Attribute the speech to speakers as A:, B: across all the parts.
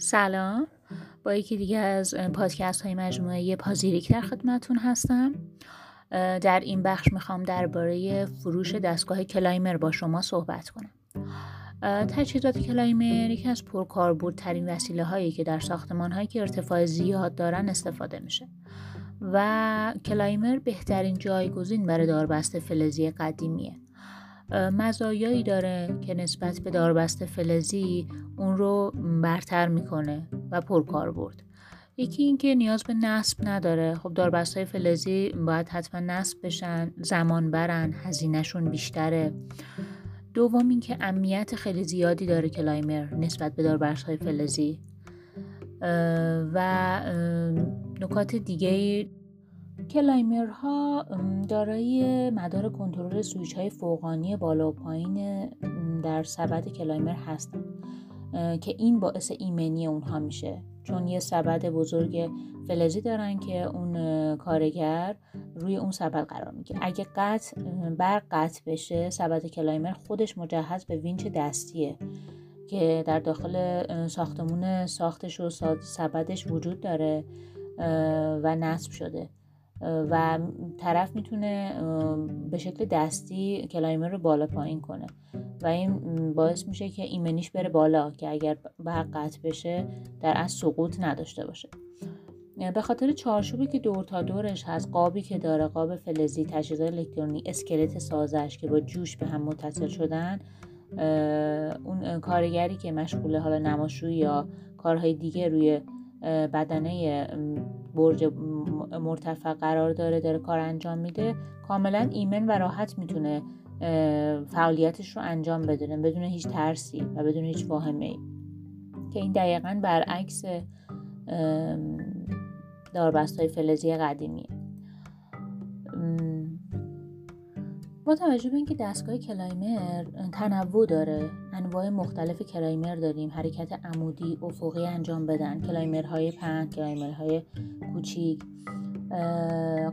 A: سلام. با یکی دیگه از پادکست های مجموعه پازیریک در خدمتون هستم. در این بخش می‌خوام درباره فروش دستگاه کلایمر با شما صحبت کنم. تجهیزات کلایمر یکی از پرکاربردترین وسیله هایی که در ساختمان هایی که ارتفاع زیاد دارن استفاده میشه. و کلایمر بهترین جایگزین برای داربست فلزی قدیمیه. مزایایی داره که نسبت به داربست فلزی اون رو برتر می‌کنه و پرکار برد. یکی اینکه نیاز به نصب نداره. خب داربست های فلزی باید حتما نصب بشن زمان برن هزینهشون بیشتره. دوم اینکه امنیت خیلی زیادی داره کلایمر نسبت به داربست های فلزی و نکات دیگه کلایمرها دارای مدار کنترل سویچ های فوقانی بالا و پایین در سبد climber هستند که این باعث ایمنی اونها میشه. چون یه سبد بزرگ فلزی دارن که اون کارگر روی اون سبد قرار می‌گیره. اگه قطع برق قطع بشه سبد climber خودش مجهز به وینچ دستیه که در داخل ساختمون ساختش و سبدش وجود داره و نصب شده. و طرف می‌تونه به شکل دستی کلایمر رو بالا پایین کنه. و این باعث میشه که ایمنیش بره بالا که اگر برق قطع بشه در از سقوط نداشته باشه. به خاطر چارچوبی که دور تا دورش هست قابی که داره قاب فلزی تجهیزات الکترونیک اسکلت سازش که با جوش به هم متصل شدن اون کارگری که مشغول حالا نماشویی یا کارهای دیگه روی بدنه برج مرتفع قرار داره داره کار انجام میده. کاملا ایمن و راحت می‌تونه فعالیتش رو انجام بده بدون هیچ ترسی و بدون هیچ واهمه ای که این دقیقا برعکس داربست های فلزی قدیمیه. با توجه به اینکه دستگاه climber تنوع داره. انواع مختلف climber داریم. حرکت عمودی افقی انجام بدن climber های پهن climber های کوچیک.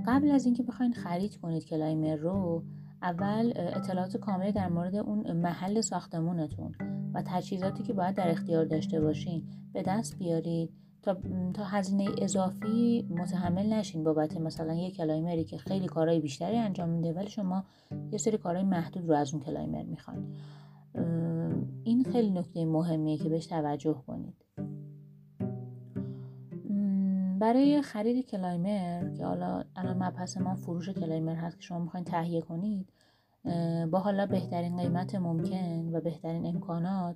A: قبل از اینکه بخواید خرید کنید کلایمر رو اول اطلاعات کاملی در مورد اون محل ساختمونتون و تجهیزاتی که باید در اختیار داشته باشین به دست بیارید تا, تا هزینه اضافی متحمل نشین بابت مثلا یه کلایمری که خیلی کارهای بیشتری انجام میده ولی شما یه سری کارهای محدود رو از اون کلایمر می‌خواین. این خیلی نکته مهمیه که بهش توجه کنید. برای خرید کلایمر که حالا الان مبحث ما فروش کلایمر هست که شما می‌خواین تهیه کنید با حالا بهترین قیمت ممکن و بهترین امکانات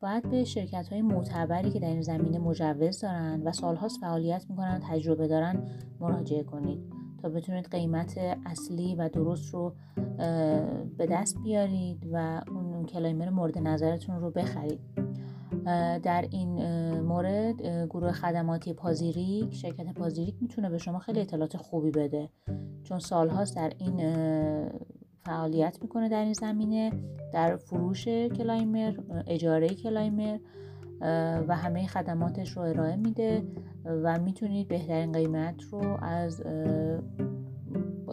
A: باید به شرکت های معتبری که در این زمینه مجوز دارن و سالهاست فعالیت می‌کنن تجربه دارن مراجعه کنید. تا بتونید قیمت اصلی و درست رو به دست بیارید و اون کلایمر مورد نظرتون رو بخرید. در این مورد گروه خدماتی پازیریک شرکت پازیریک می‌تونه به شما خیلی اطلاعات خوبی بده. چون سالهاست در این فعالیت می‌کنه در این زمینه. در فروش کلایمر اجاره کلایمر. و همه خدماتش رو ارائه میده و می‌تونید بهترین قیمت رو از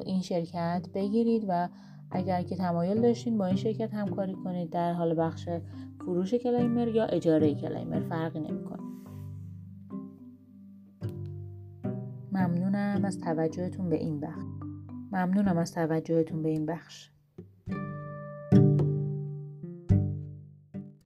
A: این شرکت بگیرید و اگر که تمایل داشتین با این شرکت همکاری کنید در حال بخش فروش کلایمر یا اجاره کلایمر فرقی نمی‌کنه. ممنونم از توجهتون به این بخش. ممنونم از توجهتون به این بخش.